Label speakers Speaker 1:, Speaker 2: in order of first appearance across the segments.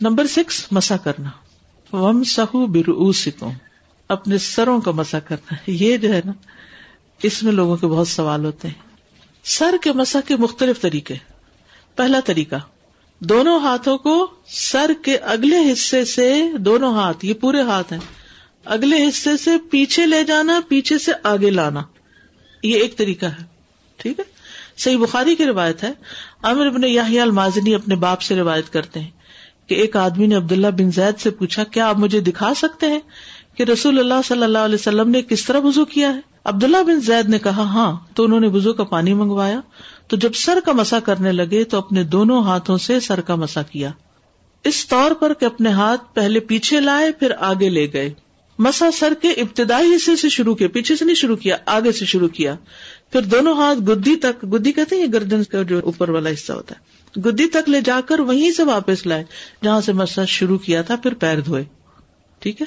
Speaker 1: Number six, مسا کرنا۔ وم سہو برو سکوں اپنے سروں کا مسا کرنا۔ یہ جو ہے نا، اس میں لوگوں کے بہت سوال ہوتے ہیں۔ سر کے مسا کے مختلف طریقے۔ پہلا طریقہ، دونوں ہاتھوں کو سر کے اگلے حصے سے، دونوں ہاتھ، یہ پورے ہاتھ ہیں، اگلے حصے سے پیچھے لے جانا، پیچھے سے آگے لانا۔ یہ ایک طریقہ ہے۔ ٹھیک ہے؟ صحیح بخاری کی روایت ہے۔ امر ابن یاہی المازنی اپنے باپ سے روایت کرتے ہیں۔ کہ ایک آدمی نے عبداللہ بن زید سے پوچھا، کیا آپ مجھے دکھا سکتے ہیں کہ رسول اللہ صلی اللہ علیہ وسلم نے کس طرح وزو کیا ہے؟ عبداللہ بن زید نے کہا ہاں تو انہوں نے وزو کا پانی منگوایا۔ تو جب سر کا مسا کرنے لگے تو اپنے دونوں ہاتھوں سے سر کا مسا کیا۔ اس طور پر کہ اپنے ہاتھ پہلے پیچھے لائے، پھر آگے لے گئے۔ مسا سر کے ابتدائی حصے سے شروع کیا، پیچھے سے نہیں شروع کیا، آگے سے شروع کیا۔ پھر دونوں ہاتھ گدی تک، گدی کہتے ہیں گردن کا جو اوپر والا حصہ ہوتا ہے۔ گدی تک لے جا کر وہیں سے واپس لائے۔ جہاں سے مسا شروع کیا تھا، پھر پیر دھوئے۔ ٹھیک ہے؟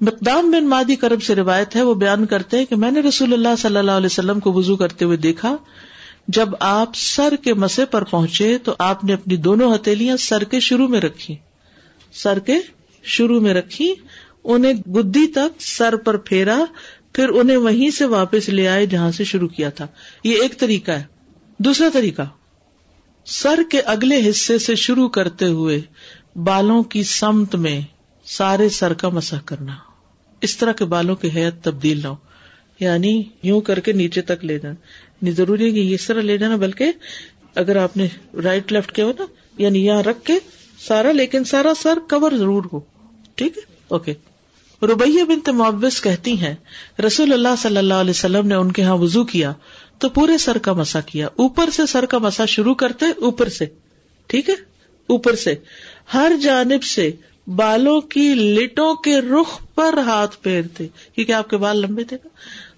Speaker 1: مقدام بن مادی کرب سے روایت ہے، وہ بیان کرتے کہ میں نے رسول اللہ صلی اللہ علیہ وسلم کو وزو کرتے ہوئے دیکھا، جب آپ سر کے مسے پر پہنچے تو آپ نے اپنی دونوں ہتھیلیاں سر کے شروع میں رکھی۔ سر کے شروع میں رکھی، انہیں گدی تک سر پر پھیرا، پھر انہیں وہیں سے واپس لے آئے جہاں سے شروع کیا تھا۔ یہ ایک طریقہ ہے۔ دوسرا طریقہ سر کے اگلے حصے سے شروع کرتے ہوئے بالوں کی سمت میں سارے سر کا مسح کرنا۔ اس طرح کے بالوں کی حیت تبدیل نہ ہو۔ یعنی یوں کر کے نیچے تک لے جانا۔ نہیں ضروری ہے کہ اس طرح لے جانا، بلکہ اگر آپ نے رائٹ لیفٹ کیا ہو نا یعنی یہاں رکھ کے سارا، لیکن سارا سر کور ضرور ہو۔ ٹھیک ہے؟ اوکے۔ روبیہ بنت معوض کہتی ہیں، رسول اللہ صلی اللہ علیہ وسلم نے ان کے یہاں وزو کیا۔ تو پورے سر کا مسا کیا۔ اوپر سے سر کا مسا شروع کرتے، اوپر سے۔ ٹھیک ہے؟ اوپر سے۔ ہر جانب سے بالوں کی لٹوں کے رخ پر ہاتھ پھیرتے۔ کیونکہ آپ کے بال لمبے تھے؟ نا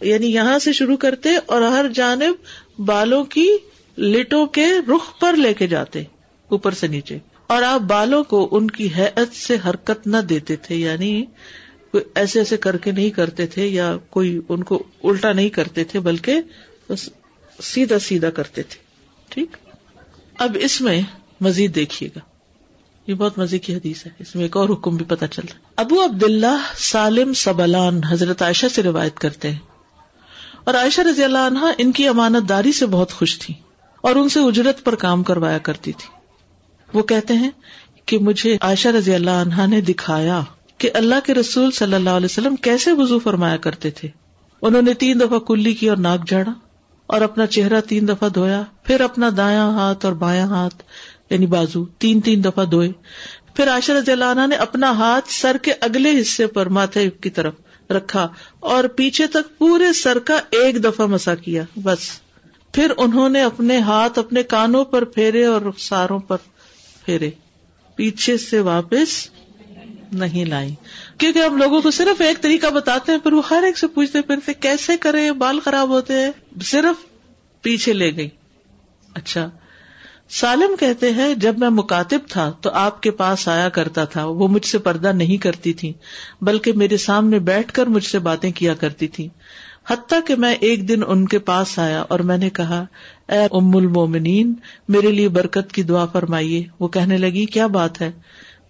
Speaker 1: یعنی یہاں سے شروع کرتے اور ہر جانب بالوں کی لٹوں کے رخ پر لے کے جاتے، اوپر سے نیچے۔ اور آپ بالوں کو ان کی حیت سے حرکت نہ دیتے تھے یعنی ایسے ایسے کر کے نہیں کرتے تھے یا کوئی ان کو الٹا نہیں کرتے تھے، بلکہ سیدھا سیدھا کرتے تھے۔ ٹھیک؟ اب اس میں مزید دیکھیے گا۔ یہ بہت مزے کی حدیث ہے۔ اس میں ایک اور حکم بھی پتہ چلتا ابو عبد اللہ سالم سبلان حضرت عائشہ سے روایت کرتے ہیں۔ اور عائشہ رضی اللہ عنہ ان کی امانت داری سے بہت خوش تھی اور ان سے اجرت پر کام کروایا کرتی تھی۔ وہ کہتے ہیں کہ مجھے عائشہ رضی اللہ عنہ نے دکھایا کہ اللہ کے رسول صلی اللہ علیہ وسلم کیسے وزو فرمایا کرتے تھے۔ انہوں نے تین دفعہ کلی کی اور ناک جھاڑا۔ اور اپنا چہرہ تین دفعہ دھویا، پھر اپنا دایاں ہاتھ اور بایاں ہاتھ یعنی بازو، تین تین دفعہ دھوئے۔ پھر آشر رضی اللہ عنہ نے اپنا ہاتھ سر کے اگلے حصے پر ماتھے کی طرف رکھا اور پیچھے تک پورے سر کا ایک دفعہ مسا کیا، بس۔ پھر انہوں نے اپنے ہاتھ اپنے کانوں پر پھیرے اور ساروں پر پھیرے۔ پیچھے سے واپس نہیں لائی۔ کیونکہ ہم لوگوں کو صرف ایک طریقہ بتاتے ہیں، پھر وہ ہر ایک سے پوچھتے پھرتے کیسے کرے بال خراب ہوتے ہیں، صرف پیچھے لے گئی۔ اچھا۔ سالم کہتے ہیں، جب میں مکاتب تھا تو آپ کے پاس آیا کرتا تھا، وہ مجھ سے پردہ نہیں کرتی تھی بلکہ میرے سامنے بیٹھ کر مجھ سے باتیں کیا کرتی تھی حتیٰ کہ میں ایک دن ان کے پاس آیا اور میں نے کہا، اے ام المومنین، میرے لیے برکت کی دعا فرمائیے۔ وہ کہنے لگی، کیا بات ہے؟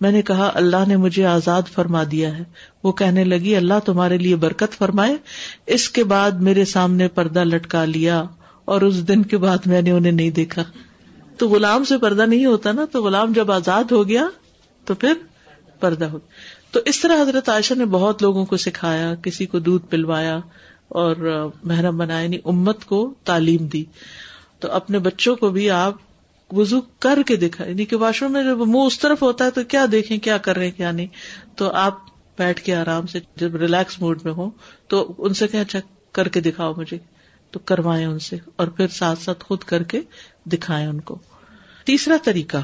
Speaker 1: میں نے کہا، اللہ نے مجھے آزاد فرما دیا ہے۔ وہ کہنے لگی، اللہ تمہارے لیے برکت فرمائے۔ اس کے بعد میرے سامنے پردہ لٹکا لیا اور اس دن کے بعد میں نے انہیں نہیں دیکھا۔ تو غلام سے پردہ نہیں ہوتا نا؟ تو غلام جب آزاد ہو گیا تو پھر پردہ ہو۔ گیا تو اس طرح حضرت عائشہ نے بہت لوگوں کو سکھایا، کسی کو دودھ پلوایا اور محرم بنایا یعنی امت کو تعلیم دی۔ تو اپنے بچوں کو بھی آپ وزو کر کے دکھا یعنی کہ واش روم میں جب منہ اس طرف ہوتا ہے تو کیا دیکھیں، کیا کر رہے ہیں، کیا نہیں؟ تو آپ بیٹھ کے آرام سے جب ریلیکس موڈ میں ہو تو ان سے کہ اچھا کر کے دکھاؤ مجھے۔ تو کروائے ان سے اور پھر ساتھ ساتھ خود کر کے دکھائے ان کو۔ تیسرا طریقہ،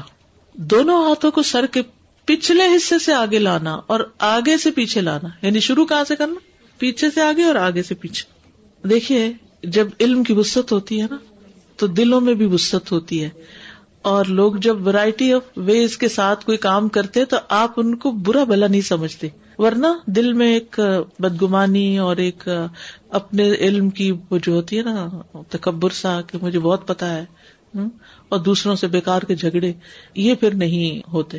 Speaker 1: دونوں ہاتھوں کو سر کے پچھلے حصے سے آگے لانا اور آگے سے پیچھے لانا۔ یعنی شروع کہاں سے کرنا؟ پیچھے سے آگے اور آگے سے پیچھے۔ دیکھیے، جب علم کی وسط ہوتی ہے نا، تو دلوں میں بھی وسط ہوتی ہے۔ اور لوگ جب ورائٹی آف ویز کے ساتھ کوئی کام کرتے تو آپ ان کو برا بلا نہیں سمجھتے۔ ورنہ دل میں ایک بدگمانی اور ایک اپنے علم کی وہ جو ہوتی ہے نا، تکبر سا کہ مجھے بہت پتا ہے اور دوسروں سے بےکار کے جھگڑے، یہ پھر نہیں ہوتے۔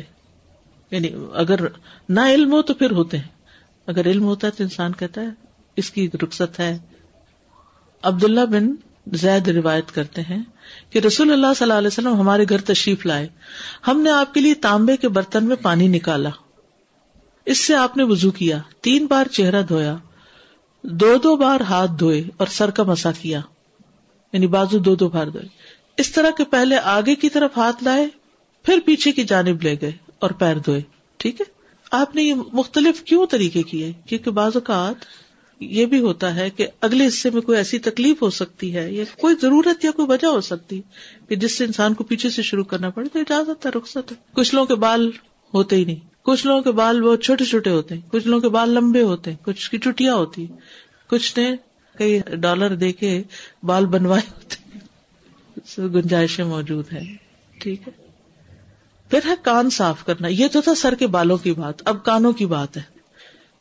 Speaker 1: یعنی اگر نہ علم ہو تو پھر ہوتے ہیں۔ اگر علم ہوتا ہے تو انسان کہتا ہے، اس کی رخصت ہے۔ عبداللہ بن زید روایت کرتے ہیں کہ رسول اللہ صلی اللہ علیہ وسلم ہمارے گھر تشریف لائے۔ ہم نے آپ کے لیے تانبے کے برتن میں پانی نکالا۔ اس سے آپ نے وزو کیا۔ تین بار چہرہ دھویا۔ دو دو بار ہاتھ دھوئے اور سر کا مسا کیا۔ یعنی بازو دو دو بار دھوئے۔ اس طرح کے پہلے آگے کی طرف ہاتھ لائے، پھر پیچھے کی جانب لے گئے اور پیر دھوئے۔ ٹھیک ہے؟ آپ نے یہ مختلف کیوں طریقے کیے؟ کیونکہ بعض اوقات یہ بھی ہوتا ہے کہ اگلے حصے میں کوئی ایسی تکلیف ہو سکتی ہے یا کوئی ضرورت یا کوئی وجہ ہو سکتی کہ جس سے انسان کو پیچھے سے شروع کرنا پڑے، تو اجازت ہے، رخصت ہے۔ کچھ لوگوں کے بال ہوتے ہی نہیں۔ کچھ لوگوں کے بال بہت چھوٹے چھوٹے ہوتے ہیں۔ کچھ لوگوں کے بال لمبے ہوتے ہیں۔ کچھ کی چٹیاں ہوتی کچھ نے کئی ڈالر دے کے بال بنوائے ہوتے گنجائشیں موجود ہیں۔ ٹھیک ہے۔ پھر ہے کان صاف کرنا۔ یہ تو تھا سر کے بالوں کی بات۔ اب کانوں کی بات ہے۔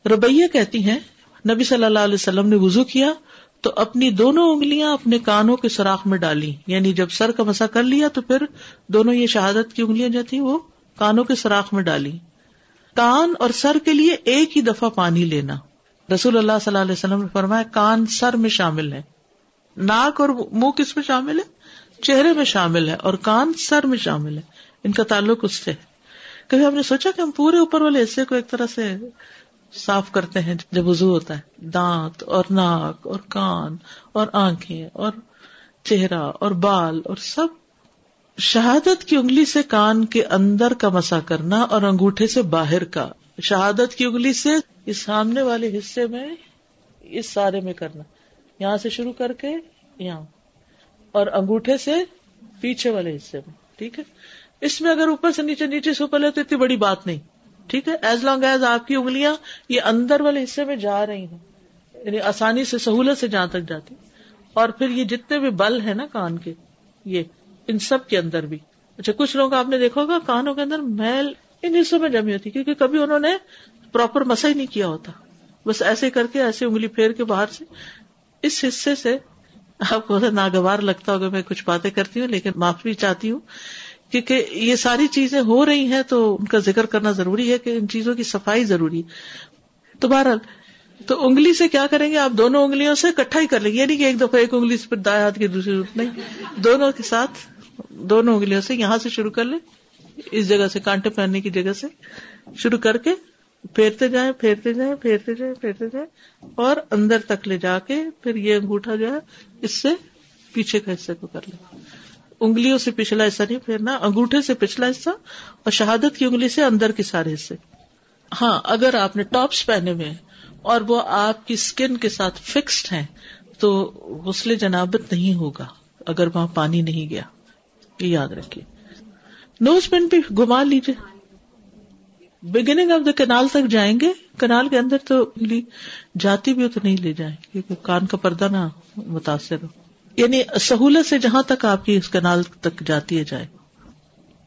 Speaker 1: ربیہ کہتی ہیں نبی صلی اللہ علیہ وسلم نے وزو کیا تو اپنی دونوں انگلیاں اپنے کانوں کے سوراخ میں ڈالی۔ یعنی جب سر کا مسا کر لیا تو پھر دونوں یہ شہادت کی انگلیاں جو تھی وہ کانوں کے سوراخ میں ڈالی۔ کان اور سر کے لیے ایک ہی دفعہ پانی لینا۔ رسول اللہ صلی اللہ علیہ وسلم نے فرمایا، کان سر میں شامل ہے۔ ناک اور منہ کس میں شامل ہے؟ چہرے میں شامل ہے اور کان سر میں شامل ہے۔ ان کا تعلق اس سے کبھی ہم نے سوچا کہ ہم پورے اوپر والے حصے کو ایک طرح سے صاف کرتے ہیں جب وزو ہوتا ہے۔ دانت اور ناک اور کان اور آنکھیں اور چہرہ اور بال اور سب۔ شہادت کی انگلی سے کان کے اندر کا مسا کرنا اور انگوٹھے سے باہر کا۔ شہادت کی انگلی سے اس سامنے والے حصے میں، اس سارے میں کرنا۔ یہاں سے شروع کر کے یہاں۔ اور انگوٹھے سے پیچھے والے حصے میں، ٹھیک ہے۔ اس میں اگر اوپر سے نیچے نیچے سے اوپر لے تو اتنی بڑی بات نہیں۔ ٹھیک ہے؟ ایز لانگ ایز آپ کی انگلیاں یہ اندر والے حصے میں جا رہی ہیں یعنی آسانی سے، سہولت سے جہاں تک جاتی۔ اور پھر یہ جتنے بھی بل ہے نا کان کے، یہ ان سب کے اندر بھی۔ اچھا کچھ لوگ آپ نے دیکھا ہوگا، کانوں کے اندر میل ان حصوں میں جمی ہوتی، کیونکہ کبھی انہوں نے پراپر مسا ہی نہیں کیا ہوتا۔ بس ایسے کر کے ایسے انگلی پھیر کے باہر سے۔ اس حصے سے آپ کو ناگوار لگتا ہوگا، میں کچھ باتیں کرتی ہوں، لیکن معافی چاہتی ہوں۔ کیونکہ یہ ساری چیزیں ہو رہی ہیں تو ان کا ذکر کرنا ضروری ہے کہ ان چیزوں کی صفائی ضروری ہے۔ تو بہرحال، تو انگلی سے کیا کریں گے؟ آپ دونوں انگلیوں سے کٹھا ہی کر لیں گے۔ یعنی کہ ایک دفعہ ایک انگلی سے پھر دائیں ہاتھ کی دوسری نہیں۔ دونوں کے ساتھ، دونوں انگلیوں سے یہاں سے شروع کر لیں۔ اس جگہ سے کانٹے پہننے کی جگہ سے شروع کر کے پھیرتے جائیں پھیرتے جائیں پھیرتے جائیں پھیرتے جائیں اور اندر تک لے جا کے پھر یہ انگوٹھا جو ہے، اس سے پیچھے کا حصے کو کر لیں۔ انگلیوں سے پچھلا حصہ نہیں پھیرنا، انگوٹھے سے پچھلا حصہ اور شہادت کی انگلی سے اندر کے سارے حصے۔ ہاں اگر آپ نے ٹاپس پہنے ہوئے اور وہ آپ کی اسکن کے ساتھ فکسڈ ہیں، تو غسل جنابت نہیں ہوگا اگر وہاں پانی نہیں گیا۔ یہ یاد رکھیے۔ نوز پین بھی گما لیجیے بگننگ آف دا کنال تک جائیں گے کنال کے اندر تو جاتی بھی ہو تو نہیں لے جائیں۔ کیونکہ کان کا پردہ نہ متاثر ہو۔ یعنی سہولت سے جہاں تک آپ کی اس کنال تک جاتی ہے جائے۔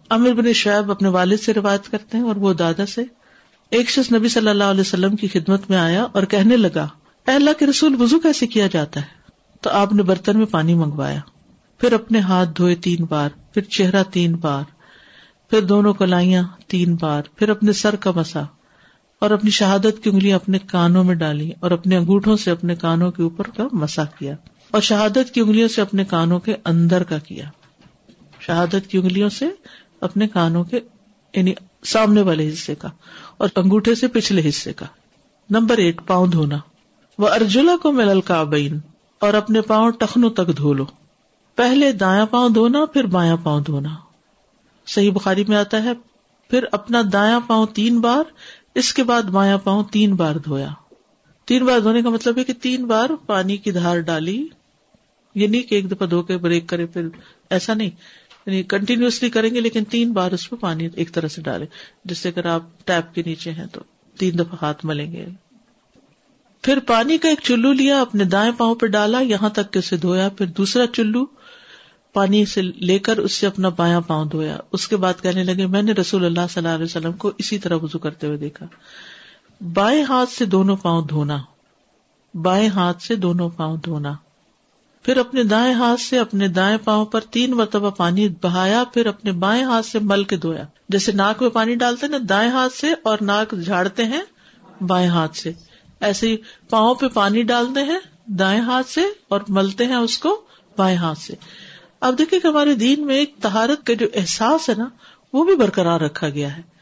Speaker 1: امر بن شعیب اپنے والد سے روایت کرتے ہیں اور وہ دادا سے۔ ایک شخص نبی صلی اللہ علیہ وسلم کی خدمت میں آیا اور کہنے لگا، اے اللہ کے رسول وزو کیسے کیا جاتا ہے؟ تو آپ نے برتن میں پانی منگوایا، پھر اپنے ہاتھ دھوئے تین بار، پھر چہرہ تین بار، پھر دونوں کلائیاں تین بار، پھر اپنے سر کا مسا اور اپنی شہادت کی انگلیاں اپنے کانوں میں ڈالی اور اپنے انگوٹھوں سے اپنے کانوں کے اوپر کا مسا کیا۔ اور شہادت کی انگلیوں سے اپنے کانوں کے اندر کا کیا۔ شہادت کی انگلیوں سے اپنے کانوں کے یعنی سامنے والے حصے کا، اور انگوٹھے سے پچھلے حصے کا۔ نمبر ایٹ پاؤں دھونا۔ وہ ارجلا کو ملل کابین اور اپنے پاؤں ٹخنوں تک دھو لو۔ پہلے دایا پاؤں دھونا، پھر بایاں پاؤں دھونا۔ صحیح بخاری میں آتا ہے، پھر اپنا دایا پاؤں تین بار، اس کے بعد بایاں پاؤں تین بار دھویا۔ تین بار دھونے کا مطلب ہے کہ تین بار پانی کی دھار ڈالی۔ یہ نہیں کہ ایک دفعہ دھو کے بریک کرے پھر ایسا نہیں یعنی کنٹینیوسلی کریں گے لیکن تین بار اس پہ پانی ایک طرح سے ڈالے جس سے اگر آپ ٹیپ کے نیچے ہیں تو تین دفعہ ہاتھ ملیں گے۔ پھر پانی کا ایک چلو لیا، اپنے دائیں پاؤں پہ ڈالا، یہاں تک کہ اسے دھویا۔ پھر دوسرا چلو، پانی سے لے کر اس سے اپنا بایاں پاؤں دھویا۔ اس کے بعد کہنے لگے، میں نے رسول اللہ صلی اللہ علیہ وسلم کو اسی طرح وزو کرتے ہوئے دیکھا۔ بائیں ہاتھ سے دونوں پاؤں دھونا۔ بائیں ہاتھ سے دونوں پاؤں دھونا۔ پھر اپنے دائیں ہاتھ سے اپنے دائیں پاؤں پر تین مرتبہ پانی بہایا، پھر اپنے بائیں ہاتھ سے مل کے دھویا۔ جیسے ناک میں پانی ڈالتے نا، دائیں ہاتھ سے اور ناک جھاڑتے ہیں بائیں ہاتھ سے۔ ایسے ہی پاؤں پہ پانی ڈالتے ہیں، دائیں ہاتھ سے اور ملتے ہیں اس کو بائیں ہاتھ سے۔ اب دیکھیں کہ ہمارے دین میں ایک تہارت کا جو احساس ہے نا، وہ بھی برقرار رکھا گیا ہے۔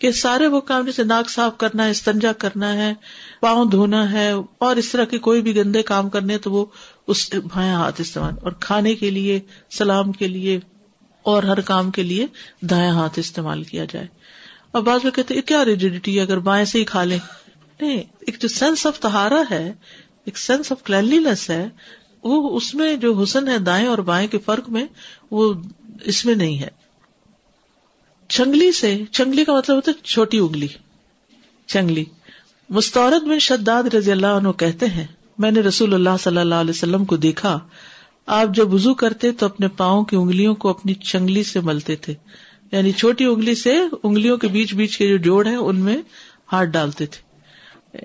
Speaker 1: کہ سارے وہ کام جیسے ناک صاف کرنا ہے، استنجا کرنا ہے، پاؤں دھونا ہے، اور اس طرح کے کوئی بھی گندے کام کرنے تو وہ اس بھائیں ہاتھ استعمال، اور کھانے کے لیے، سلام کے لیے، اور ہر کام کے لیے دائیں ہاتھ استعمال کیا جائے۔ اور بعض میں کہتے کیا ریجیڈیٹی اگر بائیں سے ہی کھا لیں۔ نہیں، ایک جو سینس آف تہارا ہے، ایک سینس آف کلینلیس ہے، وہ اس میں جو حسن ہے دائیں اور بائیں کے فرق میں، وہ اس میں نہیں ہے۔ چنگلی سے، چنگلی کا مطلب ہوتا ہے چھوٹی اگلی چنگلی۔ مستورد بن شداد رضی اللہ عنہ کہتے ہیں، میں نے رسول اللہ صلی اللہ علیہ وسلم کو دیکھا، آپ جب وزو کرتے تو اپنے پاؤں کی انگلیوں کو اپنی چنگلی سے ملتے تھے۔ یعنی چھوٹی انگلی سے انگلیوں کے بیچ بیچ کے جو جوڑ ہے ان میں ہاتھ ڈالتے تھے۔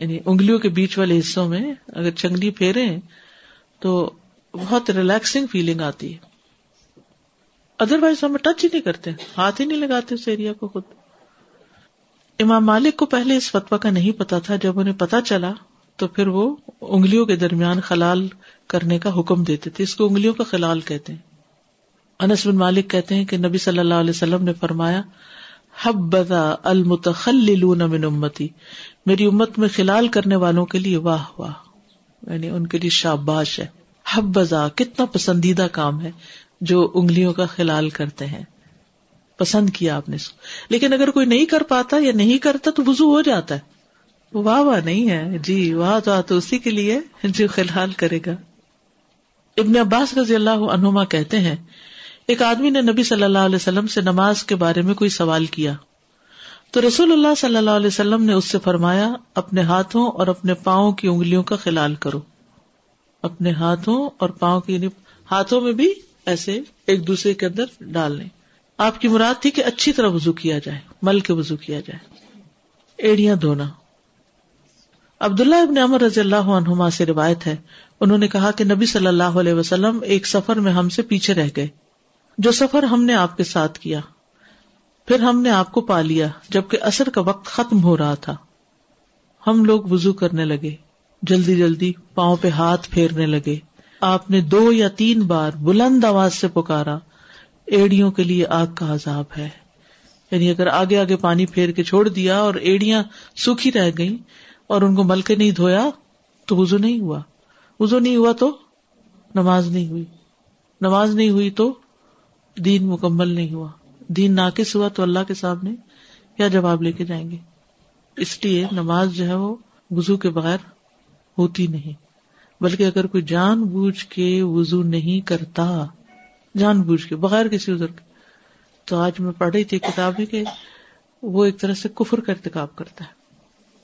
Speaker 1: یعنی انگلیوں کے بیچ والے حصوں میں اگر چنگلی پھیرے تو بہت ریلیکسنگ فیلنگ آتی ہے۔ ادر وائز ہم ٹچ ہی نہیں کرتے. ہاتھ ہی نہیں لگاتے اس ایریا کو خود. امام مالک کو پہلے اس فتوا کا نہیں پتا تھا. جب انہیں پتا چلا تو پھر وہ انگلیوں کے درمیان خلال کرنے کا حکم دیتے تھے. اس کو انگلیوں کا خلال کہتے ہیں. انس بن مالک کہتے ہیں کہ نبی صلی اللہ علیہ وسلم نے فرمایا حب بدا من امتی. میری امت میں خلال کرنے والوں کے لیے واہ واہ. یعنی ان کے لیے شاباش ہے. حب بزا کتنا پسندیدہ کام ہے. جو انگلیوں کا خلال کرتے ہیں۔ پسند کیا آپ نے لیکن اگر کوئی نہیں کر پاتا یا نہیں کرتا تو وزو ہو جاتا ہے۔ واہ واہ نہیں ہے۔ جی واہ تو تو اسی کے لیے جو خلحال کرے گا۔ ابن عباس رضی اللہ عنہما کہتے ہیں، ایک آدمی نے نبی صلی اللہ علیہ وسلم سے نماز کے بارے میں کوئی سوال کیا۔ تو رسول اللہ صلی اللہ علیہ وسلم نے اس سے فرمایا، اپنے ہاتھوں اور اپنے پاؤں کی انگلیوں کا خلال کرو۔ اپنے ہاتھوں اور پاؤں کی یعنی ہاتھوں میں بھی ایسے ایک دوسرے کے اندر ڈال لیں۔ آپ کی مراد تھی کہ اچھی طرح وزو کیا جائے، مل کے وزو کیا جائے۔ ایڑیاں دھونا۔ عبداللہ ابن عمر رضی اللہ عنہما سے روایت ہے، انہوں نے کہا کہ نبی صلی اللہ علیہ وسلم ایک سفر میں ہم سے پیچھے رہ گئے۔ جو سفر ہم نے آپ کے ساتھ کیا، پھر ہم نے آپ کو پا لیا، جبکہ اثر کا وقت ختم ہو رہا تھا۔ ہم لوگ وزو کرنے لگے، جلدی جلدی پاؤں پہ ہاتھ پھیرنے لگے۔ آپ نے دو یا تین بار بلند آواز سے پکارا، ایڑیوں کے لیے آگ کا عذاب ہے۔ یعنی اگر آگے آگے پانی پھیر کے چھوڑ دیا اور ایڑیاں سوکھی رہ گئی اور ان کو مل کے نہیں دھویا تو وزو نہیں ہوا۔ وزو نہیں ہوا تو نماز نہیں ہوئی۔ نماز نہیں ہوئی تو دین مکمل نہیں ہوا۔ دین ناقص ہوا تو اللہ کے سامنے کیا جواب لے کے جائیں گے؟ اس لیے نماز جو ہے وہ وزو کے بغیر ہوتی نہیں۔ بلکہ اگر کوئی جان بوجھ کے وزو نہیں کرتا، جان بوجھ کے، بغیر کسی ادھر کے۔ تو آج میں پڑھ رہی تھی کتاب کہ وہ ایک طرح سے کفر کا ارتکاب کرتا ہے۔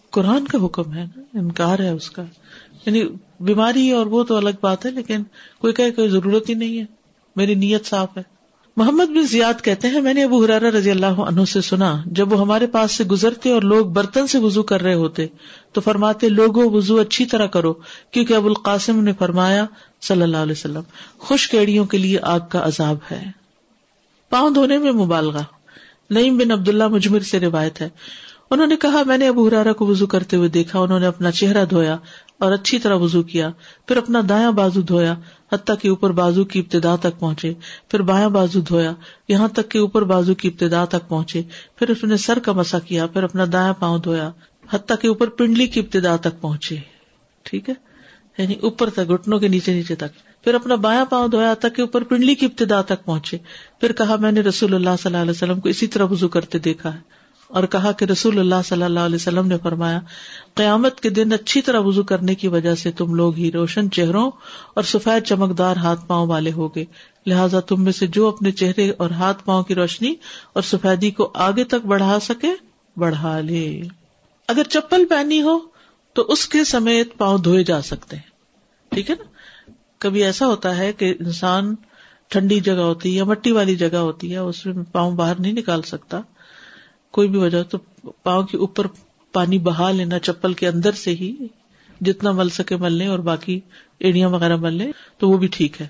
Speaker 1: قرآن کا حکم ہے نا، انکار ہے اس کا۔ یعنی بیماری اور وہ تو الگ بات ہے، لیکن کوئی کہ کوئی ضرورت ہی نہیں ہے۔ میری نیت صاف ہے۔ محمد بن زیاد کہتے ہیں، میں نے ابو حرارا رضی اللہ عنہ سے سنا، جب وہ ہمارے پاس سے گزرتے اور لوگ برتن سے وزو کر رہے ہوتے، تو فرماتے لوگوں وزو اچھی طرح کرو، کیونکہ ابو القاسم نے فرمایا صلی اللہ علیہ وسلم، خوش کیڑیوں کے لیے آگ کا عذاب ہے۔ پاؤں دھونے میں مبالغہ۔ نعیم بن عبداللہ مجمر سے روایت ہے۔ انہوں نے کہا، میں نے ابو ہرارا کو وزو کرتے ہوئے دیکھا، انہوں نے اپنا چہرہ دھویا۔ اور اچھی طرح وزو کیا، پھر اپنا دایاں بازو دھویا، حتیٰ کہ اوپر بازو کی ابتدا تک پہنچے، پھر بایاں بازو دھویا، یہاں تک کہ اوپر بازو کی ابتدا تک پہنچے، پھر اس نے سر کا مسا کیا، پھر اپنا دایاں پاؤں دھویا، حتیٰ کہ اوپر پنڈلی کی ابتدا تک پہنچے، ٹھیک ہے؟ یعنی اوپر تک گٹنوں کے نیچے نیچے تک، پھر اپنا بایاں پاؤں دھویا تک کہ اوپر پنڈلی کی ابتدا تک پہنچے، پھر کہا میں نے رسول اللہ صلی اللہ علیہ وسلم کو اسی طرح وزو کرتے دیکھا ہے۔ اور کہا کہ رسول اللہ صلی اللہ علیہ وسلم نے فرمایا، قیامت کے دن اچھی طرح وزو کرنے کی وجہ سے تم لوگ ہی روشن چہروں اور سفید چمکدار ہاتھ پاؤں والے ہوگے لہٰذا تم میں سے جو اپنے چہرے اور ہاتھ پاؤں کی روشنی اور سفیدی کو آگے تک بڑھا سکے، بڑھا لے۔ اگر چپل پہنی ہو تو اس کے سمیت پاؤں دھوئے جا سکتے ہیں۔ ٹھیک ہے نا؟ کبھی ایسا ہوتا ہے کہ انسان ٹھنڈی جگہ ہوتی ہے یا مٹی والی جگہ ہوتی ہے، اس میں پاؤں باہر نہیں نکال سکتا۔ کوئی بھی وجہ تو پاؤں کے اوپر پانی بہا لینا، چپل کے اندر سے ہی جتنا مل سکے مل لیں اور باقی ایڑیاں وغیرہ مل لیں تو وہ بھی ٹھیک ہے۔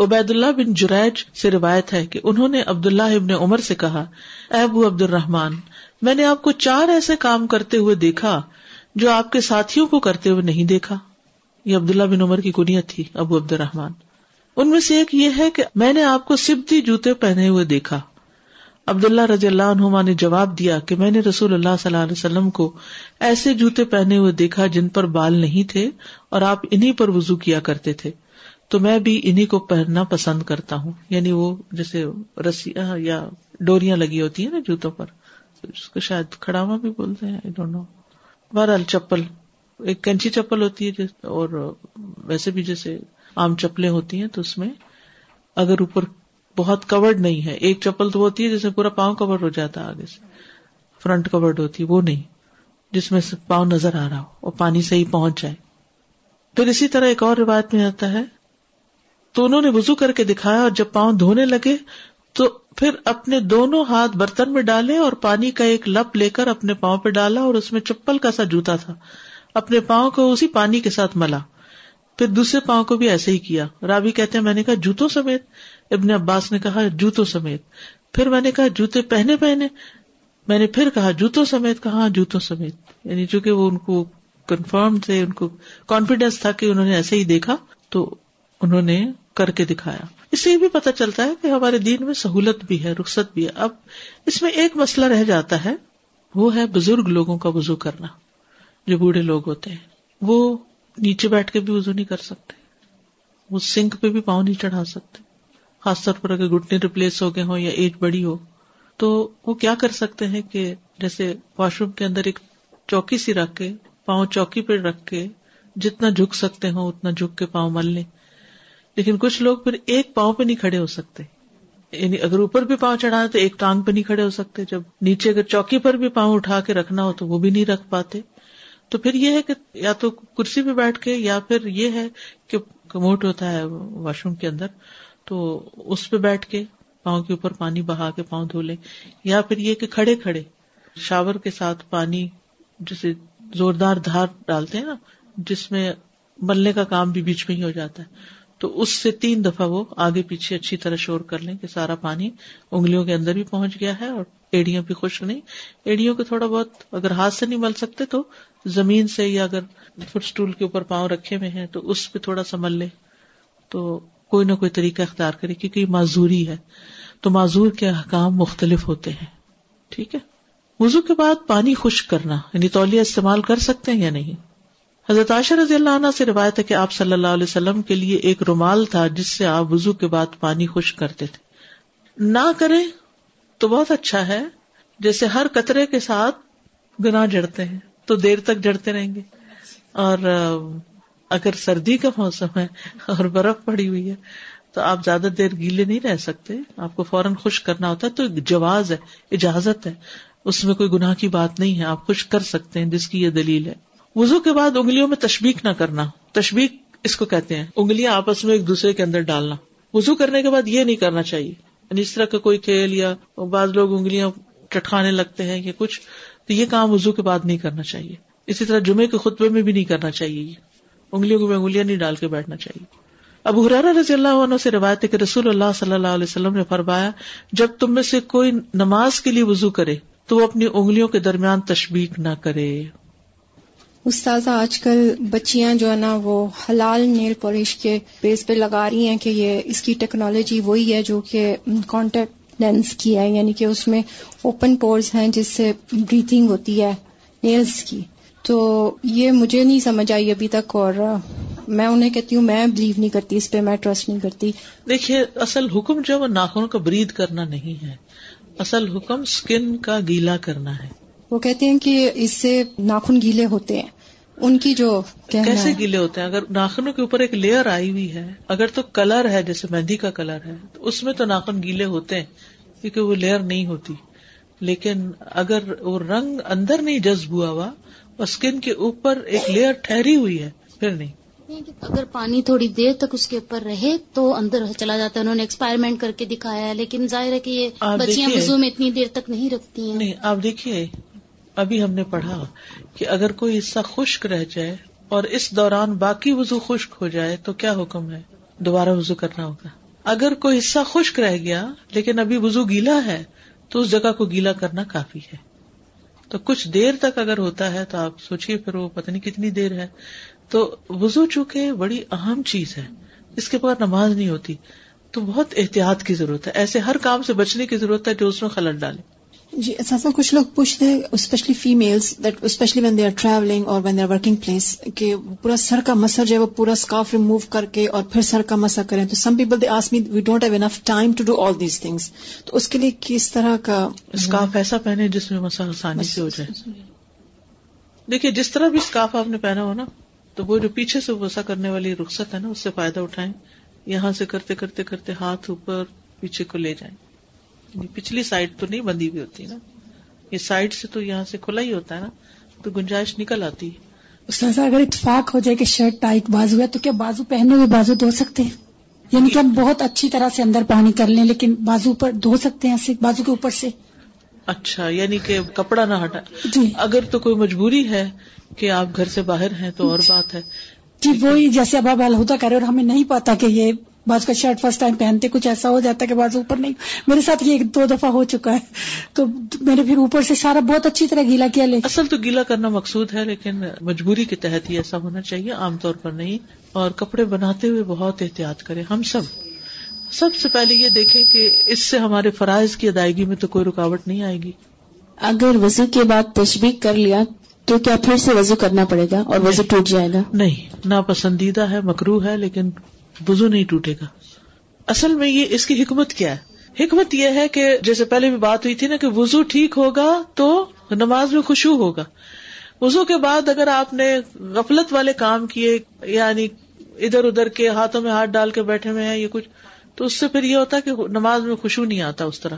Speaker 1: عبید اللہ بن جریج سے روایت ہے کہ انہوں نے عبد اللہ ابن عمر سے کہا، اے ابو عبد الرحمان میں نے آپ کو چار ایسے کام کرتے ہوئے دیکھا جو آپ کے ساتھیوں کو کرتے ہوئے نہیں دیکھا۔ یہ عبداللہ بن عمر کی کنیت تھی، ابو عبد الرحمان ان میں سے ایک یہ ہے کہ میں نے آپ کو سبتی جوتے پہنے ہوئے دیکھا۔ عبداللہ رضی اللہ عنہما نے جواب دیا کہ میں نے رسول اللہ صلی اللہ علیہ وسلم کو ایسے جوتے پہنے ہوئے دیکھا جن پر بال نہیں تھے اور آپ انہیں پر وزو کیا کرتے تھے۔ تو میں بھی انہیں کو پہننا پسند کرتا ہوں۔ یعنی وہ جیسے رسیاں یا ڈوریاں لگی ہوتی ہیں نا جوتوں پر۔ اس کو شاید کھڑاوا بھی بولتے ہیں بہرحال چپل، ایک کینچی چپل ہوتی ہے اور ویسے بھی جیسے عام چپلیں ہوتی ہیں تو اس میں اگر اوپر بہت کورڈ نہیں ہے۔ ایک چپل تو ہوتی ہے جس میں پورا پاؤں کور ہو جاتا ہے آگے سے۔ فرنٹ کورڈ ہوتی ہے، وہ نہیں۔ جس میں سے پاؤں نظر آ رہا ہو اور پانی سے ہی پہنچ جائے۔ پھر اسی طرح ایک اور روایت میں آتا ہے، تو انہوں نے وزو کر کے دکھایا اور جب پاؤں دھونے لگے، تو پھر اپنے دونوں ہاتھ برتن میں ڈالے اور پانی کا ایک لپ لے کر اپنے پاؤں پہ ڈالا اور اس میں چپل کا سا جوتا تھا۔ اپنے پاؤں کو اسی پانی کے ساتھ ملا۔ پھر دوسرے پاؤں کو بھی ایسے ہی کیا۔ رابی کہتے ہیں، میں نے کہا، جوتوں سمیت۔ ابن عباس نے کہا جوتوں سمیت۔ پھر میں نے کہا جوتے پہنے پہنے۔ میں نے پھر کہا جوتوں سمیت۔ کہا ہاں، جوتوں سمیت۔ یعنی چونکہ وہ ان کو کنفرم تھے، ان کو کانفیڈینس تھا کہ انہوں نے ایسے ہی دیکھا، تو انہوں نے کر کے دکھایا۔ اس سے یہ بھی پتا چلتا ہے کہ ہمارے دین میں سہولت بھی ہے، رخصت بھی ہے۔ اب اس میں ایک مسئلہ رہ جاتا ہے، وہ ہے بزرگ لوگوں کا وزو کرنا۔ جو بوڑھے لوگ ہوتے ہیں، وہ نیچے بیٹھ کے بھی وزو نہیں کر سکتے، وہ سنک پہ بھی پاؤں نہیں چڑھا سکتے۔ خاص طور پر اگر گٹنے ریپلیس ہو گئے ہوں یا ایج بڑی ہو، تو وہ کیا کر سکتے ہیں کہ جیسے واش روم کے اندر ایک چوکی سی رکھ کے، پاؤں چوکی پہ رکھ کے جتنا جھک سکتے ہوں اتنا جھک کے پاؤں مل لیں۔ لیکن کچھ لوگ پھر ایک پاؤں پہ نہیں کھڑے ہو سکتے۔ یعنی اگر اوپر بھی پاؤں چڑھا تو ایک ٹانگ پہ نہیں کھڑے ہو سکتے۔ جب نیچے اگر چوکی پر بھی پاؤں اٹھا کے رکھنا ہو تو وہ بھی نہیں رکھ پاتے۔ تو پھر یہ ہے کہ یا تو کرسی پہ بیٹھ کے یا پھر یہ ہے کہ کموٹ ہوتا ہے واش روم کے اندر۔ تو اس پہ بیٹھ کے پاؤں کے اوپر پانی بہا کے پاؤں دھو لیں یا پھر یہ کہ کھڑے کھڑے شاور کے ساتھ پانی جسے زوردار دھار ڈالتے ہیں نا، جس میں ملنے کا کام بھی بیچ میں ہی ہو جاتا ہے۔ تو اس سے تین دفعہ وہ آگے پیچھے اچھی طرح شور کر لیں کہ سارا پانی انگلیوں کے اندر بھی پہنچ گیا ہے اور ایڑیاں بھی خشک نہیں۔ ایڑیوں کو تھوڑا بہت اگر ہاتھ سے نہیں مل سکتے تو زمین سے یا اگر فٹ اسٹول کے اوپر پاؤں رکھے ہوئے ہیں تو اس پہ تھوڑا سا مل لے۔ تو کوئی نہ کوئی طریقہ اختیار کرے کیونکہ یہ معذوری ہے تو معذور کے احکام مختلف ہوتے ہیں۔ ٹھیک ہے؟ وزو کے بعد پانی خشک کرنا یعنی تولیہ استعمال کر سکتے ہیں یا نہیں؟ حضرت عائشہ رضی اللہ عنہ سے روایت ہے کہ آپ صلی اللہ علیہ وسلم کے لیے ایک رومال تھا جس سے آپ وزو کے بعد پانی خشک کرتے تھے۔ نہ کرے تو بہت اچھا ہے، جیسے ہر قطرے کے ساتھ گنا جڑتے ہیں، تو دیر تک جڑتے رہیں گے۔ اور اگر سردی کا موسم ہے اور برف پڑی ہوئی ہے، تو آپ زیادہ دیر گیلے نہیں رہ سکتے۔ آپ کو فوراً خشک کرنا ہوتا ہے، تو جواز ہے، اجازت ہے۔ اس میں کوئی گناہ کی بات نہیں ہے، آپ خشک کر سکتے ہیں، جس کی یہ دلیل ہے۔ وزو کے بعد انگلیوں میں تشبیق نہ کرنا۔ تشبیق اس کو کہتے ہیں، انگلیاں آپس میں ایک دوسرے کے اندر ڈالنا۔ وزو کرنے کے بعد یہ نہیں کرنا چاہیے۔ یعنی اس طرح کا کوئی کھیل یا بعض لوگ انگلیاں چٹکانے لگتے ہیں یا کچھ، تو یہ کام وزو کے بعد نہیں کرنا چاہیے۔ اسی طرح جمعے کے خطبے میں بھی نہیں کرنا چاہیے۔ انگلیوں کو انگلیاں نہیں ڈال کے بیٹھنا چاہیے۔ اب حرارا رضی اللہ عنہ سے روایت ہے کہ رسول اللہ صلی اللہ علیہ وسلم نے فرمایا، جب تم میں سے کوئی نماز کے لیے وزو کرے، تو وہ اپنی انگلیوں کے درمیان تشبیق نہ کرے۔
Speaker 2: استاذہ، آج کل بچیاں جو ہے نا، وہ حلال نیل پالش کے بیس پہ لگا رہی ہیں کہ یہ اس کی ٹیکنالوجی وہی ہے جو کہ کانٹیکٹ لینس کی ہے یعنی کہ اس میں اوپن پورز ہیں جس سے بریتنگ ہوتی ہے نیلز کی۔ تو یہ مجھے نہیں سمجھ آئی ابھی تک اور میں انہیں کہتی ہوں میں بلیو نہیں کرتی اس پہ میں ٹرسٹ نہیں کرتی۔
Speaker 1: دیکھیے اصل حکم جو وہ ناخن کا برید کرنا نہیں ہے۔ اصل حکم اسکن کا گیلا کرنا ہے۔
Speaker 2: وہ کہتے ہیں کہ اس سے ناخن گیلے ہوتے ہیں۔ ان کی جو
Speaker 1: کیسے گیلے ہوتے ہیں؟ اگر ناخنوں کے اوپر ایک لیئر آئی ہوئی ہے اگر تو کلر ہے جیسے مہندی کا کلر ہے تو اس میں تو ناخن گیلے ہوتے ہیں کیونکہ وہ لیئر نہیں ہوتی۔ لیکن اگر وہ رنگ اندر نہیں جذب ہوا ہوا اور اسکن کے اوپر ایک لیئر ٹھہری ہوئی ہے پھر نہیں۔
Speaker 3: اگر پانی تھوڑی دیر تک اس کے اوپر رہے تو اندر چلا جاتا ہے۔ انہوں نے ایکسپائرمنٹ کر کے دکھایا ہے لیکن ظاہر ہے کہ یہ بچیاں وزو میں اتنی دیر تک نہیں رکھتی ہیں۔
Speaker 1: نہیں آپ دیکھیے ابھی ہم نے پڑھا کہ اگر کوئی حصہ خشک رہ جائے اور اس دوران باقی وضو خشک ہو جائے تو کیا حکم ہے؟ دوبارہ وضو کرنا ہوگا۔ اگر کوئی حصہ خشک رہ گیا لیکن ابھی وضو گیلا ہے تو اس جگہ کو گیلا کرنا کافی ہے۔ تو کچھ دیر تک اگر ہوتا ہے تو آپ سوچیے پھر وہ پتہ نہیں کتنی دیر ہے۔ تو وضو چونکہ بڑی اہم چیز ہے، اس کے بعد نماز نہیں ہوتی، تو بہت احتیاط کی ضرورت ہے۔ ایسے ہر کام سے بچنے کی ضرورت ہے جو اس میں خلل ڈالے۔
Speaker 2: جی ایسا کچھ لوگ پوچھتے ہیں especially families that especially when they are travelling اور when they are working places کہ پورا سر کا مسا جو ہے وہ پورا اسکارف ریموو کر کے اور پھر سر کا مسا کریں۔ تو some people they ask me we don't have enough time to do all these things تو اس کے لیے کس طرح کا
Speaker 1: اسکارف ایسا پہنے جس میں مسا آسانی سے ہو جائے۔ دیکھیے جس طرح بھی اسکارف آپ نے پہنا ہو نا تو وہ جو پیچھے سے مسا کرنے والی رخصت ہے نا اس سے فائدہ اٹھائیں۔ یہاں سے کرتے کرتے کرتے ہاتھ اوپر پیچھے کو لے جائیں۔ یعنی پچھلی سائڈ تو نہیں بندی ہوئی ہوتی نا۔ یہ سائڈ سے تو یہاں سے کھلا ہی ہوتا ہے نا۔ تو گنجائش نکل آتی۔ ہے
Speaker 4: اگر اتفاق ہو جائے کہ شرٹ ٹائٹ بازو ہے تو کیا بازو پہنے ہوئے بازو دھو سکتے ہیں؟ یعنی کہ ہم بہت اچھی طرح سے اندر پانی کر لیں لیکن بازو پر دھو سکتے ہیں بازو کے اوپر سے؟
Speaker 1: اچھا یعنی کہ کپڑا نہ ہٹا۔
Speaker 4: جی۔
Speaker 1: اگر تو کوئی مجبوری ہے کہ آپ گھر سے باہر ہیں تو اور بات ہے۔
Speaker 4: جی وہی جیسے اب آپ الہدا کر رہے اور ہمیں نہیں پتا کہ یہ بعض کا شرٹ فرسٹ ٹائم پہنتے کچھ ایسا ہو جاتا ہے کہ بعض اوپر نہیں۔ میرے ساتھ یہ ایک دو دفعہ ہو چکا ہے۔ تو میں نے پھر اوپر سے سارا بہت اچھی طرح گیلا کیا لے
Speaker 1: اصل تو گیلا کرنا مقصود ہے لیکن مجبوری کے تحت ہی ایسا ہونا چاہیے عام طور پر نہیں۔ اور کپڑے بناتے ہوئے بہت احتیاط کریں ہم سب۔ سب سے پہلے یہ دیکھیں کہ اس سے ہمارے فرائض کی ادائیگی میں تو کوئی رکاوٹ نہیں آئے گی۔
Speaker 5: اگر وضو کے بعد تشبیح کر لیا تو کیا پھر سے وضو کرنا پڑے گا اور وضو ٹوٹ جائے گا؟
Speaker 1: نہیں ناپسندیدہ ہے مکرو ہے لیکن وزو نہیں ٹوٹے گا۔ اصل میں یہ اس کی حکمت کیا ہے؟ حکمت یہ ہے کہ جیسے پہلے بھی بات ہوئی تھی نا کہ وزو ٹھیک ہوگا تو نماز میں خوشبو ہوگا۔ وزو کے بعد اگر آپ نے غفلت والے کام کیے یعنی ادھر ادھر کے ہاتھوں میں ہاتھ ڈال کے بیٹھے ہوئے ہیں یہ کچھ تو اس سے پھر یہ ہوتا ہے کہ نماز میں خوشبو نہیں آتا اس طرح۔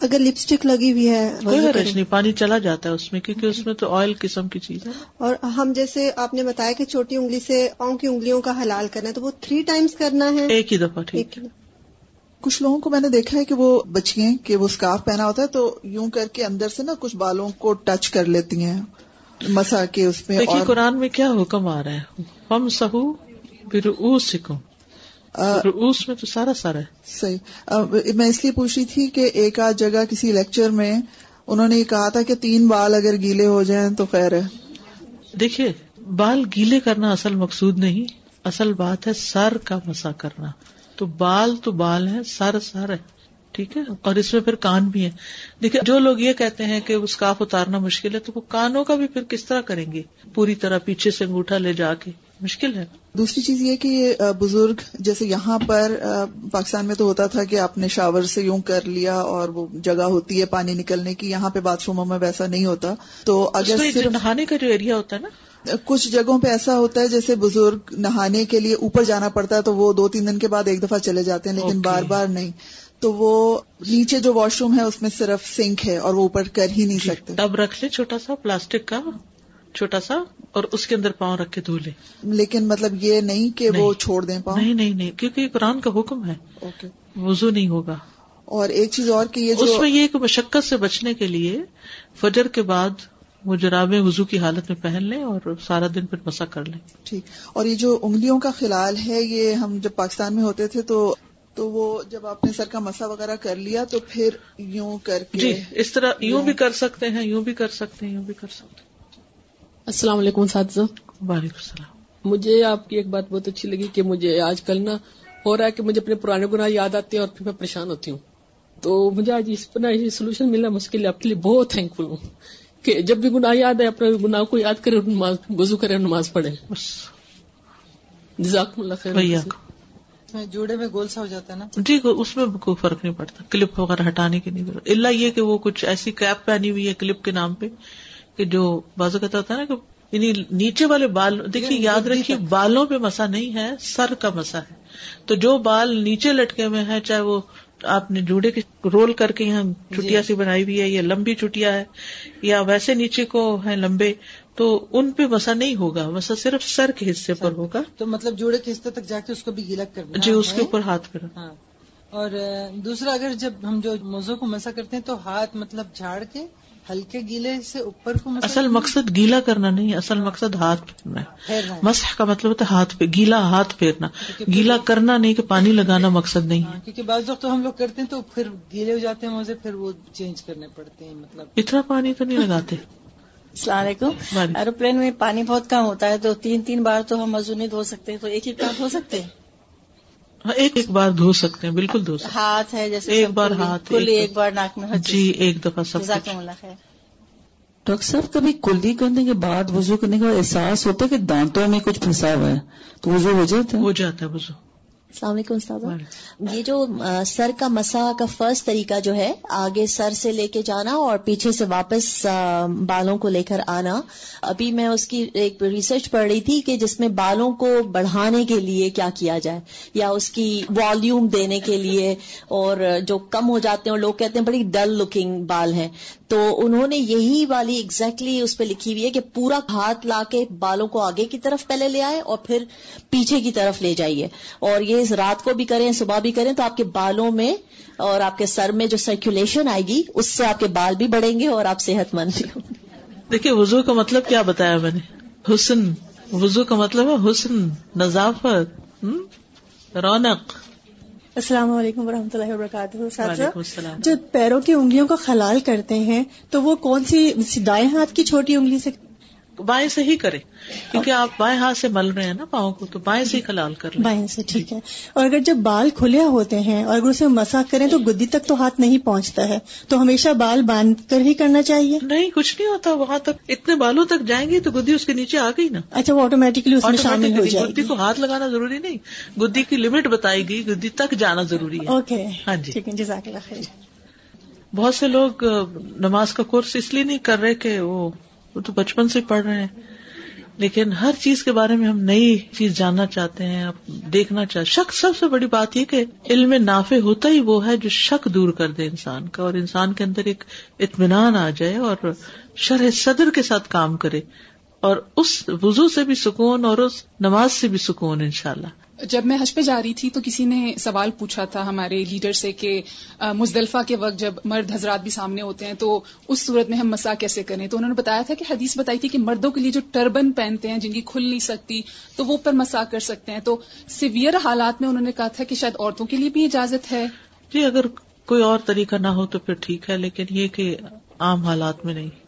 Speaker 2: اگر لپسٹک لگی ہوئی ہے
Speaker 1: کوئی حرج نہیں پانی چلا جاتا ہے اس میں کیونکہ اس میں تو آئل قسم کی چیز ہے۔
Speaker 2: اور ہم جیسے آپ نے بتایا کہ چھوٹی انگلی سے پاؤں کی انگلیوں کا حلال کرنا ہے تو وہ تھری ٹائمز کرنا ہے۔
Speaker 1: ایک ہی دفعہ ٹھیک۔
Speaker 6: کچھ لوگوں کو میں نے دیکھا ہے کہ وہ بچیاں کہ وہ اسکارف پہنا ہوتا ہے تو یوں کر کے اندر سے نا کچھ بالوں کو ٹچ کر لیتی ہیں مسا کے اس میں
Speaker 1: دیکھیے قرآن میں کیا حکم آ رہا ہے؟ ہم سہو سکھو روس میں تو سارا سارا ہے۔
Speaker 6: صحیح۔ میں اس لیے پوچھ رہی تھی کہ ایک آدھ جگہ کسی لیکچر میں انہوں نے یہ کہا تھا کہ تین بال اگر گیلے ہو جائیں تو خیر ہے۔
Speaker 1: دیکھیے بال گیلے کرنا اصل مقصود نہیں اصل بات ہے سر کا مسا کرنا۔ تو بال تو بال ہے سر سر ہے۔ ٹھیک ہے؟ اور اس میں پھر کان بھی ہے دیکھیے جو لوگ یہ کہتے ہیں کہ اس کاف اتارنا مشکل ہے تو وہ کانوں کا بھی پھر کس طرح کریں گے؟ پوری طرح پیچھے سے انگوٹھا لے جا کے۔ مشکل ہے۔
Speaker 6: دوسری چیز یہ کہ بزرگ جیسے یہاں پر پاکستان میں تو ہوتا تھا کہ آپ نے شاور سے یوں کر لیا اور وہ جگہ ہوتی ہے پانی نکلنے کی یہاں پہ باتھ روموں میں ویسا نہیں ہوتا۔ تو
Speaker 1: اگر نہانے کا جو ایریا ہوتا ہے نا؟
Speaker 6: کچھ جگہوں پہ ایسا ہوتا ہے جیسے بزرگ نہانے کے لیے اوپر جانا پڑتا ہے تو وہ دو تین دن کے بعد ایک دفعہ چلے جاتے ہیں لیکن بار بار نہیں۔ تو وہ نیچے جو واش روم ہے اس میں صرف سنک ہے اور وہ اوپر کر ہی نہیں جی، سکتے۔
Speaker 1: تب رکھ لے چھوٹا سا پلاسٹک کا چھوٹا سا اور اس کے اندر پاؤں رکھ کے دھو لے
Speaker 6: لیکن مطلب یہ نہیں کہ وہ چھوڑ دیں پاؤں۔
Speaker 1: نہیں نہیں نہیں کیونکہ قرآن کا حکم ہے۔ وضو نہیں ہوگا۔
Speaker 6: اور ایک چیز اور کہ یہ
Speaker 1: اس میں یہ کہ مشقت سے بچنے کے لیے فجر کے بعد وہ جرابیں وزو کی حالت میں پہن لیں اور سارا دن پھر مسا کر لیں۔
Speaker 6: ٹھیک۔ اور یہ جو انگلیوں کا خلال ہے یہ ہم جب پاکستان میں ہوتے تھے تو تو وہ جب آپ نے سر کا مسا وغیرہ کر لیا تو پھر یوں کر کے
Speaker 1: جی اس طرح یوں بھی کر سکتے ہیں یوں بھی کر سکتے ہیں یوں بھی کر سکتے ہیں۔
Speaker 7: السلام علیکم ساتھ
Speaker 1: وعلیکم السلام۔
Speaker 7: مجھے آپ کی ایک بات بہت اچھی لگی کہ مجھے آج کل نا ہو رہا ہے کہ مجھے اپنے پرانے گناہ یاد آتے ہیں اور پھر میں پریشان ہوتی ہوں۔ تو مجھے آج اس پر سولوشن ملنا مشکل ہے آپ کے لیے بہت تھینک فل ہوں کہ جب بھی گناہ یاد ہے اپنے گناہ کو یاد کرے نماز وضو کرے نماز پڑھے۔ جزاک اللہ خیر۔
Speaker 8: جوڑے میں گول سا ہو جاتا ہے نا۔
Speaker 1: جی اس میں کوئی فرق نہیں پڑتا۔ کلپ وغیرہ ہٹانے کی نہیں ضرورت اللہ یہ کہ وہ کچھ ایسی کیپ پہنی ہوئی ہے کلپ کے نام پہ کہ جو بازو کہتا ہوتا ہے نا کہ یعنی نیچے والے بال دیکھیے یاد رکھیے بالوں پہ مسا نہیں ہے سر کا مسا ہے۔ تو جو بال نیچے لٹکے ہوئے ہیں چاہے وہ آپ نے جوڑے کے رول کر کے یہاں چٹیا سی بنائی ہوئی ہے یا لمبی چٹیا ہے یا ویسے نیچے کو ہے لمبے تو ان پہ مسا نہیں ہوگا مسا صرف سر کے حصے پر ہوگا۔
Speaker 8: تو مطلب جوڑے کے حصے تک جا کے اس کو بھی گیلا کرنا
Speaker 1: جی اس کے اوپر ہاتھ پھر
Speaker 8: ہاں۔ اور دوسرا اگر جب ہم جو موزوں کو مسا کرتے ہیں تو ہاتھ مطلب جھاڑ کے ہلکے گیلے سے اوپر کو
Speaker 1: اصل مقصد گیلا کرنا نہیں اصل مقصد ہاتھ پھیرنا ہے۔ مسح کا مطلب ہوتا ہے ہاتھ پہ گیلا ہاتھ پھیرنا۔ گیلا کرنا نہیں کہ پانی لگانا مقصد نہیں۔
Speaker 8: ہاں، کیونکہ بعض وقت ہم لوگ کرتے ہیں تو پھر گیلے ہو جاتے ہیں موزے پھر وہ چینج کرنے پڑتے ہیں مطلب۔
Speaker 1: اتنا پانی تو نہیں لگاتے۔
Speaker 9: السلام علیکم۔ ایروپلین میں پانی بہت کم ہوتا ہے تو تین تین بار تو ہم وضو نہیں دھو سکتے تو ایک ہی بار دھو سکتے؟ ہیں
Speaker 1: ہاں، ایک ایک بار دھو سکتے ہیں بالکل دھو
Speaker 9: سکتے ہاتھ ہے جیسے
Speaker 1: ایک بار ہاتھ
Speaker 9: ایک بار ناک میں
Speaker 1: جی ایک دفعہ سب
Speaker 10: ڈاکٹر صاحب کبھی کلی کرنے کے بعد وضو کرنے کا احساس ہوتا ہے کہ دانتوں میں کچھ پھنسا ہوا ہے؟ تو وضو ہو جاتا ہے؟
Speaker 1: ہو جاتا ہے وضو۔
Speaker 11: السلام علیکم استاد یہ جو سر کا مسا کا فرسٹ طریقہ جو ہے آگے سر سے لے کے جانا اور پیچھے سے واپس بالوں کو لے کر آنا۔ ابھی میں اس کی ایک ریسرچ پڑھ رہی تھی کہ جس میں بالوں کو بڑھانے کے لیے کیا کیا جائے یا اس کی والیوم دینے کے لیے اور جو کم ہو جاتے ہیں اور لوگ کہتے ہیں بڑی ڈل لکنگ بال ہیں۔ تو انہوں نے یہی والی ایگزیکٹلی اس پہ لکھی ہوئی ہے کہ پورا ہاتھ لا کے بالوں کو آگے کی طرف پہلے لے آئے اور پھر پیچھے کی طرف لے جائیے۔ اور یہ رات کو بھی کریں، صبح بھی کریں تو آپ کے بالوں میں اور آپ کے سر میں جو سرکولیشن آئے گی، اس سے آپ کے بال بھی بڑھیں گے اور آپ صحت مند بھی ہوں
Speaker 1: دیکھیے، وضو کا مطلب کیا بتایا میں نے؟ حسن۔ وضو کا مطلب ہے حسن، نظافت رونق۔
Speaker 12: السلام علیکم و رحمۃ اللہ وبرکاتہ۔ جب پیروں کی انگلیوں کا خلال کرتے ہیں تو وہ کون سی دائیں ہاتھ کی چھوٹی انگلی سے
Speaker 1: بائیں سے ہی کرے کیونکہ آپ بائیں ہاتھ سے مل رہے ہیں نا پاؤں کو تو بائیں سے ہی کلال کر
Speaker 12: بائیں سے ٹھیک ہے۔ اور اگر جب بال کھلے ہوتے ہیں اور اگر اسے مسا کریں تو گدی تک تو ہاتھ نہیں پہنچتا ہے۔ تو ہمیشہ بال باندھ کر ہی کرنا چاہیے۔
Speaker 1: نہیں کچھ نہیں ہوتا۔ وہاں تک اتنے بالوں تک جائیں گی تو گدی اس کے نیچے آ گئی نا۔
Speaker 12: اچھا وہ آٹومیٹکلی اس میں شامل ہو جائے
Speaker 1: گدی کو ہاتھ لگانا ضروری نہیں۔ گدی کی لمٹ بتائی گئی گدی تک جانا ضروری ہے۔
Speaker 12: اوکے
Speaker 1: ہاں جی۔
Speaker 12: جزاک اللہ خیر۔
Speaker 1: بہت سے لوگ نماز کا کورس اس لیے نہیں کر رہے کہ وہ وہ تو بچپن سے پڑھ رہے ہیں۔ لیکن ہر چیز کے بارے میں ہم نئی چیز جاننا چاہتے ہیں دیکھنا چاہتے شک سب سے بڑی بات یہ کہ علم نافع ہوتا ہی وہ ہے جو شک دور کر دے انسان کا، اور انسان کے اندر ایک اطمینان آ جائے اور شرح صدر کے ساتھ کام کرے، اور اس وضو سے بھی سکون اور اس نماز سے بھی سکون ان شاء اللہ
Speaker 13: جب میں حج پہ جا رہی تھی تو کسی نے سوال پوچھا تھا ہمارے لیڈر سے کہ مزدلفہ کے وقت جب مرد حضرات بھی سامنے ہوتے ہیں تو اس صورت میں ہم مسا کیسے کریں؟ تو انہوں نے بتایا تھا کہ حدیث بتائی تھی کہ مردوں کے لیے جو ٹربن پہنتے ہیں، جن کی کھل نہیں سکتی، تو وہ اوپر مسا کر سکتے ہیں۔ تو سیویئر حالات میں انہوں نے کہا تھا کہ شاید عورتوں کے لیے بھی اجازت ہے۔
Speaker 1: جی اگر کوئی اور طریقہ نہ ہو تو پھر ٹھیک ہے، لیکن یہ کہ عام حالات میں نہیں۔